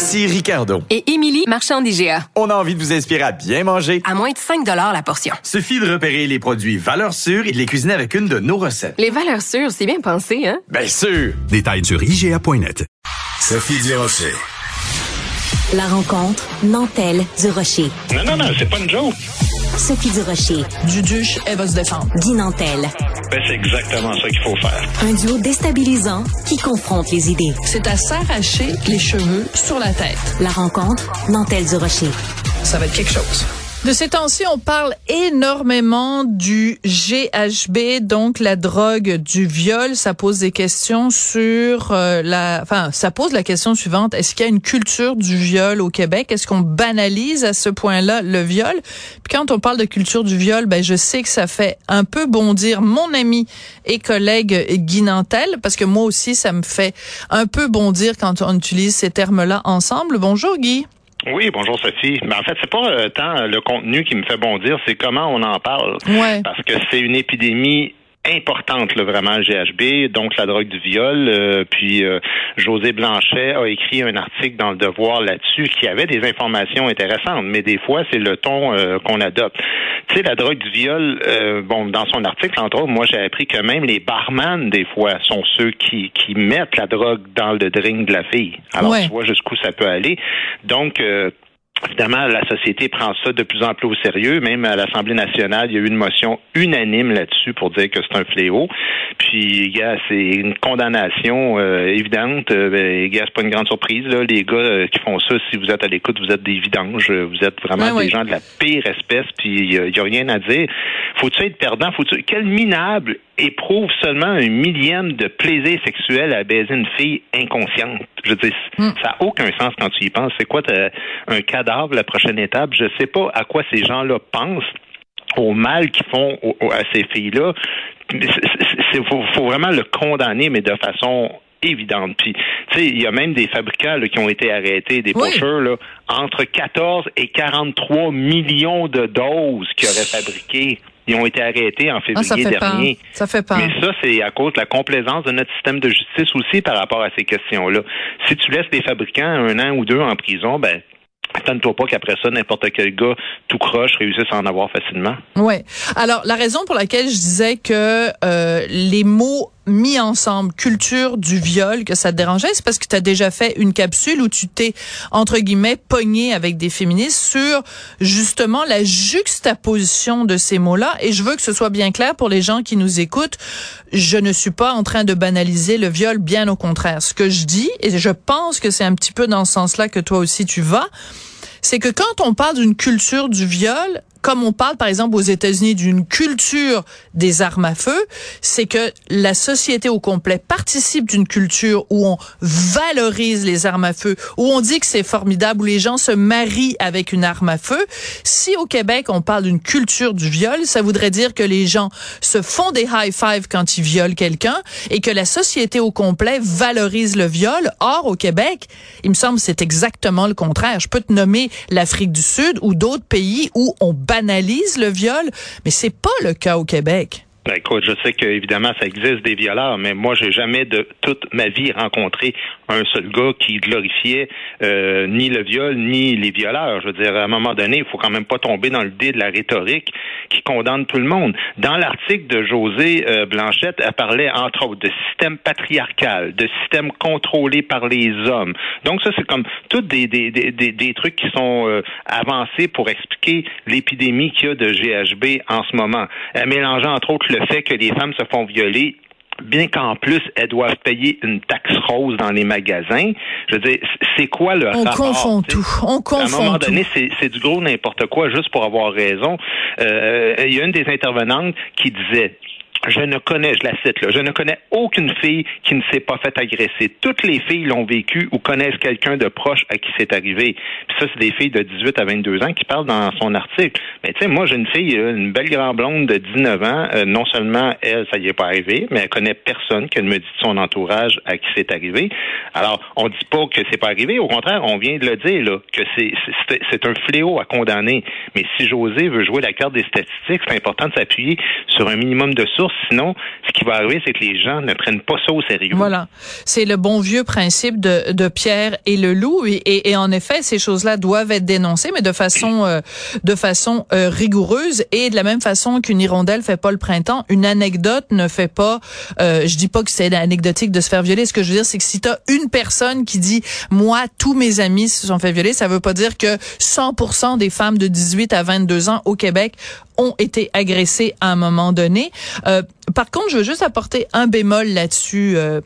Ici Ricardo. Et Émilie, marchand d'IGA. On a envie de vous inspirer à bien manger. À moins de 5 la portion. Suffit de repérer les produits valeurs sûres et de les cuisiner avec une de nos recettes. Les valeurs sûres, c'est bien pensé, hein? Bien sûr! Détails sur IGA.net. Sophie Durocher. La rencontre Nantel du Rocher. Non, non, non, c'est pas une joke. Sophie du Rocher. Duduche, elle va se défendre. Guy Nantel. Ben, c'est exactement ça qu'il faut faire. Un duo déstabilisant qui confronte les idées. C'est à s'arracher les cheveux sur la tête. La rencontre Nantel du Rocher. Ça va être quelque chose. De ces temps-ci, on parle énormément du GHB, donc la drogue du viol. Ça pose des questions sur euh, la, enfin, ça pose la question suivante est-ce qu'il y a une culture du viol au Québec? Est-ce qu'on banalise à ce point-là le viol? Puis quand on parle de culture du viol, ben je sais que ça fait un peu bondir mon ami et collègue Guy Nantel, parce que moi aussi, ça me fait un peu bondir quand on utilise ces termes-là ensemble. Bonjour Guy. Oui, bonjour Sophie. Mais en fait, c'est pas euh, tant le contenu qui me fait bondir, c'est comment on en parle. Ouais. Parce que c'est une épidémie importante, là, vraiment, le GHB, donc la drogue du viol. Euh, puis euh, José Blanchet a écrit un article dans le Devoir là-dessus qui avait des informations intéressantes, mais des fois, c'est le ton euh, qu'on adopte. Tu sais, la drogue du viol, bon, dans son article, entre autres, moi, j'ai appris que même les barman, des fois, sont ceux qui, qui mettent la drogue dans le drink de la fille. Alors, Ouais. tu vois jusqu'où ça peut aller. Donc, Évidemment, la société prend ça de plus en plus au sérieux. Même à l'Assemblée nationale, il y a eu une motion unanime là-dessus pour dire que c'est un fléau. Puis, gars, c'est une condamnation euh, évidente. Euh, ben, gars, c'est pas une grande surprise. Là. Les gars euh, qui font ça, si vous êtes à l'écoute, vous êtes des vidanges. Euh, Vous êtes vraiment Ouais, des gens de la pire espèce. Puis, il y a- a, rien à dire. Faut-tu être perdant? Faut-tu... Quel minable éprouve seulement un millième de plaisir sexuel à baiser une fille inconsciente? Je dire, Hmm. ça n'a aucun sens quand tu y penses. C'est quoi un cadavre, la prochaine étape? Je sais pas à quoi ces gens-là pensent au mal qu'ils font au- au- à ces filles-là. Il faut, faut vraiment le condamner, mais de façon évidente. Puis, tu sais, il y a même des fabricants là, qui ont été arrêtés, des Oui. pushers, là, entre 14 et 43 millions de doses qu'ils auraient fabriquées. Ils ont été arrêtés en Ah, février ça fait peur. dernier. Ça fait peur. Mais ça, c'est à cause de la complaisance de notre système de justice aussi par rapport à ces questions-là. Si tu laisses les fabricants un an ou deux en prison, ben, attends-toi pas qu'après ça, n'importe quel gars tout croche réussisse à en avoir facilement. Ouais. Alors la raison pour laquelle je disais que euh, les mots mis ensemble, culture du viol, que ça te dérangeait, c'est parce que tu as déjà fait une capsule où tu t'es entre guillemets pogné avec des féministes sur justement la juxtaposition de ces mots-là. Et je veux que ce soit bien clair pour les gens qui nous écoutent. Je ne suis pas en train de banaliser le viol, bien au contraire. Ce que je dis, et je pense que c'est un petit peu dans ce sens-là que toi aussi tu vas, c'est que quand on parle d'une culture du viol, comme on parle par exemple aux États-Unis d'une culture des armes à feu, c'est que la société au complet participe d'une culture où on valorise les armes à feu, où on dit que c'est formidable, où les gens se marient avec une arme à feu. Si au Québec on parle d'une culture du viol, ça voudrait dire que les gens se font des high five quand ils violent quelqu'un et que la société au complet valorise le viol. Or au Québec, il me semble c'est exactement le contraire. Je peux te nommer l'Afrique du Sud ou d'autres pays où on banalise le viol, mais c'est pas le cas au Québec. Ben, écoute, je sais qu'évidemment, ça existe des violeurs, mais moi, j'ai jamais de toute ma vie rencontré un seul gars qui glorifiait euh, ni le viol, ni les violeurs. Je veux dire, à un moment donné, il faut quand même pas tomber dans le dé de la rhétorique qui condamne tout le monde. Dans l'article de José euh, Blanchette, elle parlait, entre autres, de système patriarcal, de système contrôlé par les hommes. Donc, ça, c'est comme tous des, des, des, des, trucs qui sont euh, avancés pour expliquer l'épidémie qu'il y a de GHB en ce moment. Elle mélangeait, entre autres, le fait que les femmes se font violer bien qu'en plus, elles doivent payer une taxe rose dans les magasins. Je veux dire, c'est quoi le On rapport? confond tout. On à un confond moment donné, c'est du gros n'importe quoi juste pour avoir raison. Euh, Il y a une des intervenantes qui disait je ne connais, je la cite là, je ne connais aucune fille qui ne s'est pas fait agresser. Toutes les filles l'ont vécu ou connaissent quelqu'un de proche à qui c'est arrivé. Puis ça, c'est des filles de 18 à 22 ans qui parlent dans son article. Mais tu sais, moi, j'ai une fille, une belle grande blonde de 19 ans. Euh, non seulement elle, ça y est pas arrivé, mais elle connaît personne qu'elle me dit de son entourage à qui c'est arrivé. Alors, on dit pas que c'est pas arrivé. Au contraire, on vient de le dire là, que c'est c'est un fléau à condamner. Mais si José veut jouer la carte des statistiques, c'est important de s'appuyer sur un minimum de sources Sinon, ce qui va arriver, c'est que les gens ne prennent pas ça au sérieux. Voilà. C'est le bon vieux principe de, de Pierre et le loup. Et, et, en effet, ces choses-là doivent être dénoncées, mais de façon, euh, de façon euh, rigoureuse. Et de la même façon qu'une hirondelle fait pas le printemps, une anecdote ne fait pas. Euh, je dis pas que c'est anecdotique de se faire violer. Ce que je veux dire, c'est que si tu as une personne qui dit, moi, tous mes amis se sont fait violer, ça veut pas dire que 100% des femmes de 18 à 22 ans au Québec ont été agressés à un moment donné. Euh, par contre, je veux juste apporter un bémol là-dessus. Euh,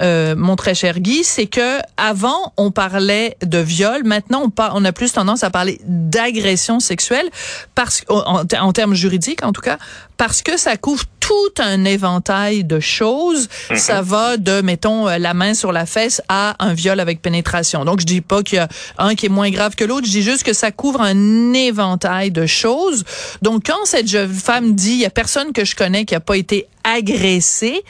euh, mon très cher Guy, c'est que avant on parlait de viol, maintenant on, a plus tendance à parler d'agression sexuelle parce en, en termes juridiques en tout cas, parce que ça couvre tout un éventail de choses. Mhm. Ça va de, mettons, euh, la main sur la fesse à un viol avec pénétration. Donc, je dis pas qu'il y a un qui est moins grave que l'autre. Je dis juste que ça couvre un éventail de choses. Donc, quand cette jeune femme dit, il y a personne que je connais qui a pas été agressée,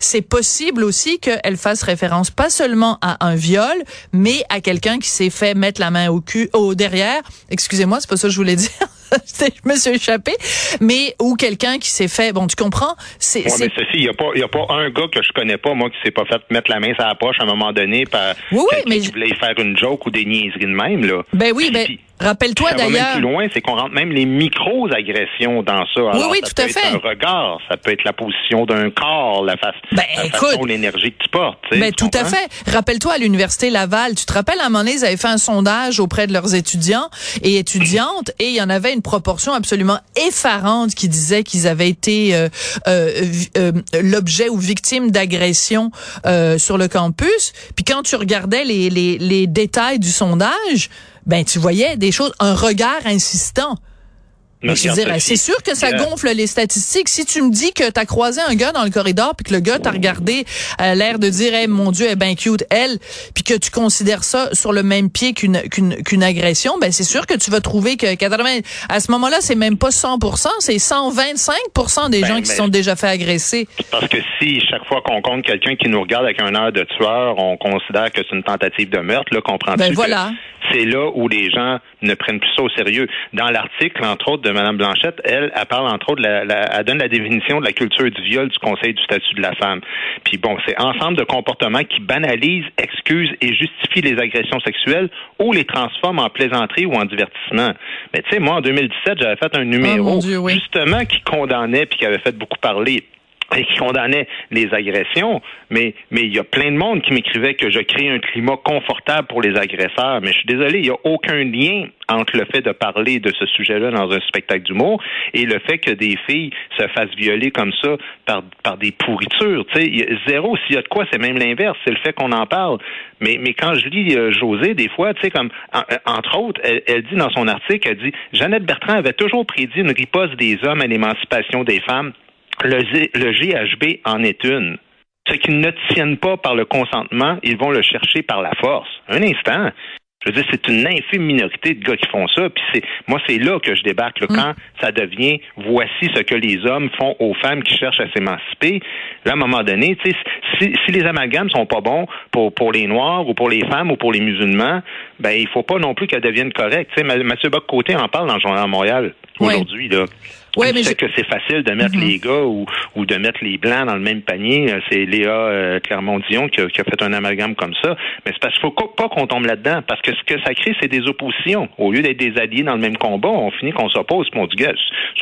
c'est possible aussi qu'elle fasse référence pas seulement à un viol, mais à quelqu'un qui s'est fait mettre la main au cul, au derrière. Excusez-moi, c'est pas ça que je voulais dire. Je me suis échappé. Mais ou quelqu'un qui s'est fait, bon, tu comprends? C'est, ouais, mais ceci, il n'y a, pas, y a pas un gars que je connais pas, moi, qui s'est pas fait mettre la main sur la poche à un moment donné par oui, oui, mais... qui voulait faire une joke ou des niaiseries de même, là. Ben oui, ben, Rappelle-toi d'ailleurs. plus loin, c'est qu'on rentre même les micro-agressions dans ça. oui, oui, ça tout peut à fait. un regard, ça peut être la position d'un corps, la, face, ben, la façon, l'énergie que tu portes. Ben, tout à fait. Rappelle-toi à l'université Laval, tu te rappelles à un moment donné, ils avaient fait un sondage auprès de leurs étudiants et étudiantes et il y en avait une proportion absolument effarante qui disait qu'ils avaient été euh, euh, euh, l'objet ou victime d'agressions sur le campus. Puis quand tu regardais les, les, les détails du sondage, ben tu voyais des choses, un regard insistant. Mais je veux dire, c'est sûr que ça gonfle les statistiques. Si tu me dis que tu as croisé un gars dans le corridor puis que le gars t'a regardé à l'air de dire hey, mon dieu, elle est bien cute elle, puis que tu considères ça sur le même pied qu'une qu'une qu'une agression, ben c'est sûr que tu vas trouver que 80 à ce moment-là, c'est même pas 100% c'est 125% des ben, gens qui sont déjà fait agresser. Parce que si chaque fois qu'on compte quelqu'un qui nous regarde avec un air de tueur, on considère que c'est une tentative de meurtre, là comprends-tu ben, voilà c'est là où les gens ne prennent plus ça au sérieux. Dans l'article, entre autres, de Mme Blanchette, elle, elle parle, entre autres, la, elle donne la définition de la culture du viol du Conseil du statut de la femme. Puis bon, c'est ensemble de comportements qui banalisent, excusent et justifient les agressions sexuelles ou les transforment en plaisanterie ou en divertissement. Mais tu sais, moi, en 2017, j'avais fait un numéro oh, justement qui condamnait puis qui avait fait beaucoup parler et qui condamnait les agressions, mais mais il y a plein de monde qui m'écrivait que je crée un climat confortable pour les agresseurs. Mais je suis désolé, il n'y a aucun lien entre le fait de parler de ce sujet-là dans un spectacle d'humour et le fait que des filles se fassent violer comme ça par par des pourritures. Tu sais, zéro. S'il y a de quoi, c'est même l'inverse. C'est le fait qu'on en parle. Mais mais quand je lis euh, José, des fois, tu sais, comme entre autres, elle, elle dit dans son article, elle dit Jeannette Bertrand avait toujours prédit une riposte des hommes à l'émancipation des femmes le, GHB en est une. Ceux qui ne tiennent pas par le consentement, ils vont le chercher par la force. Un instant. Je veux dire, c'est une infime minorité de gars qui font ça. Puis c'est, moi, c'est là que je débarque. Mm. Quand ça devient, voici ce que les hommes font aux femmes qui cherchent à s'émanciper. Là, à un moment donné, si, si les amalgames sont pas bons pour, pour les Noirs ou pour les femmes ou pour les musulmans, ben il faut pas non plus qu'elles deviennent correctes. Mathieu Bock-Côté en parle dans le journal Montréal aujourd'hui. Là. Ouais, mais je sais que c'est facile de mettre mm-hmm. les gars ou, ou de mettre les blancs dans le même panier. Euh, c'est Léa euh, Clermont-Dion qui, qui, a fait un amalgame comme ça. Mais c'est parce qu'il faut pas qu'on tombe là-dedans. Parce que ce que ça crée, c'est des oppositions. Au lieu d'être des alliés dans le même combat, on finit qu'on s'oppose. Puis on dit, gars,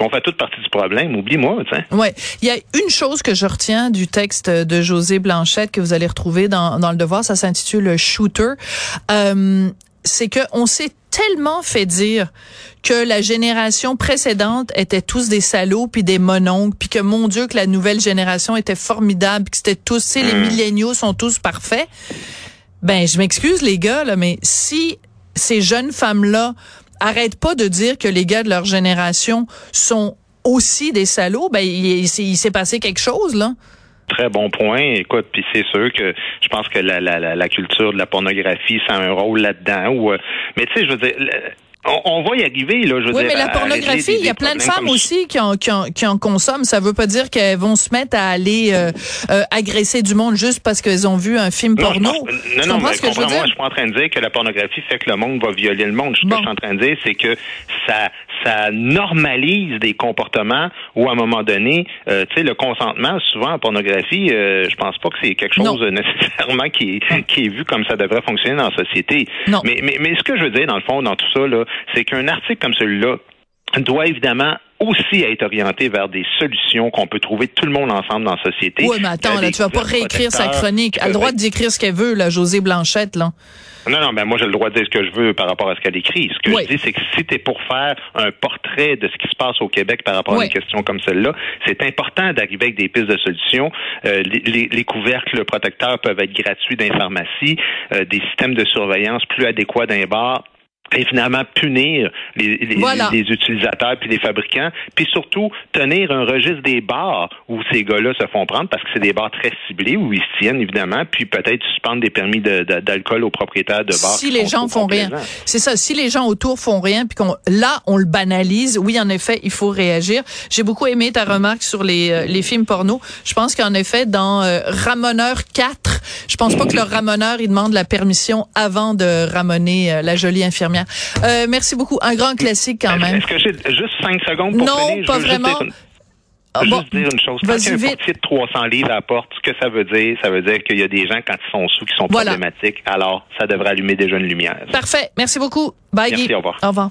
on fait toute partie du problème. Oublie-moi, tiens. Ouais. Il y a une chose que je retiens du texte de José Blanchette que vous allez retrouver dans, dans le Devoir. Ça s'intitule Shooter. Euh, c'est que on s'est tellement fait dire que la génération précédente était tous des salauds puis des mononcles puis que mon Dieu que la nouvelle génération était formidable puis que c'était tous, tu les mm. milléniaux sont tous parfaits. Ben, je m'excuse les gars là, mais si ces jeunes femmes là arrêtent pas de dire que les gars de leur génération sont aussi des salauds, ben il, il s'est passé quelque chose là. Très bon point. Écoute, puis c'est sûr que je pense que la, la, la, culture de la pornographie, ça a un rôle là-dedans. Ou, euh, mais tu sais, je veux dire, on, va y arriver, là. Je veux oui, mais la pornographie, il y a plein de femmes aussi qui en, qui, en, qui en consomment. Ça veut pas dire qu'elles vont se mettre à aller euh, euh, agresser du monde juste parce qu'elles ont vu un film porno. Non, non, non, ce que je veux dire? Moi, je suis pas en train de dire que la pornographie fait que le monde va violer le monde. Ce que je suis en train de dire, c'est que ça, ça normalise des comportements où, à un moment donné, euh, tu sais, le consentement, souvent en pornographie, euh, je pense pas que c'est quelque chose nécessairement qui est, qui est vu comme ça devrait fonctionner dans la société. Non. Mais, mais, mais ce que je veux dire, dans le fond, dans tout ça, là, c'est qu'un article comme celui-là doit évidemment aussi être orienté vers des solutions qu'on peut trouver tout le monde ensemble dans la société. Oui, mais attends, là, tu vas pas réécrire sa chronique. Elle a le droit d'écrire ce qu'elle veut, là, José Blanchette, là. Non, non, ben moi j'ai le droit de dire ce que je veux par rapport à ce qu'elle écrit. Ce que je dis, c'est que si tu es pour faire un portrait de ce qui se passe au Québec par rapport à une question comme celle-là, c'est important d'arriver avec des pistes de solutions. Euh, les, les, couvercles protecteurs peuvent être gratuits dans les pharmacies, euh, des systèmes de surveillance plus adéquats dans les bars et finalement punir les, les, utilisateurs puis les fabricants, puis surtout tenir un registre des bars où ces gars-là se font prendre parce que c'est des bars très ciblés où ils se tiennent évidemment, puis peut-être suspendre des permis d'alcool aux propriétaires de bars. Si les gens font rien, c'est ça. Si les gens autour font rien, puis qu'on là on le banalise, oui en effet il faut réagir. J'ai beaucoup aimé ta remarque sur les, euh, les films porno. Je pense qu'en effet dans euh, Ramoneur 4, je pense pas que le ramoneur il demande la permission avant de ramoner euh, la jolie infirmière euh, merci beaucoup. Un grand classique quand même. Est-ce que j'ai juste cinq secondes pour Non, pas vraiment. Je veux juste dire une chose. Quand il y a un portier de 300 livres à la porte, ce que ça veut dire, ça veut dire qu'il y a des gens, quand ils sont sous, qui sont problématiques. Alors, ça devrait allumer déjà une lumière. Parfait. Merci beaucoup. Bye, Merci, au revoir. Au revoir.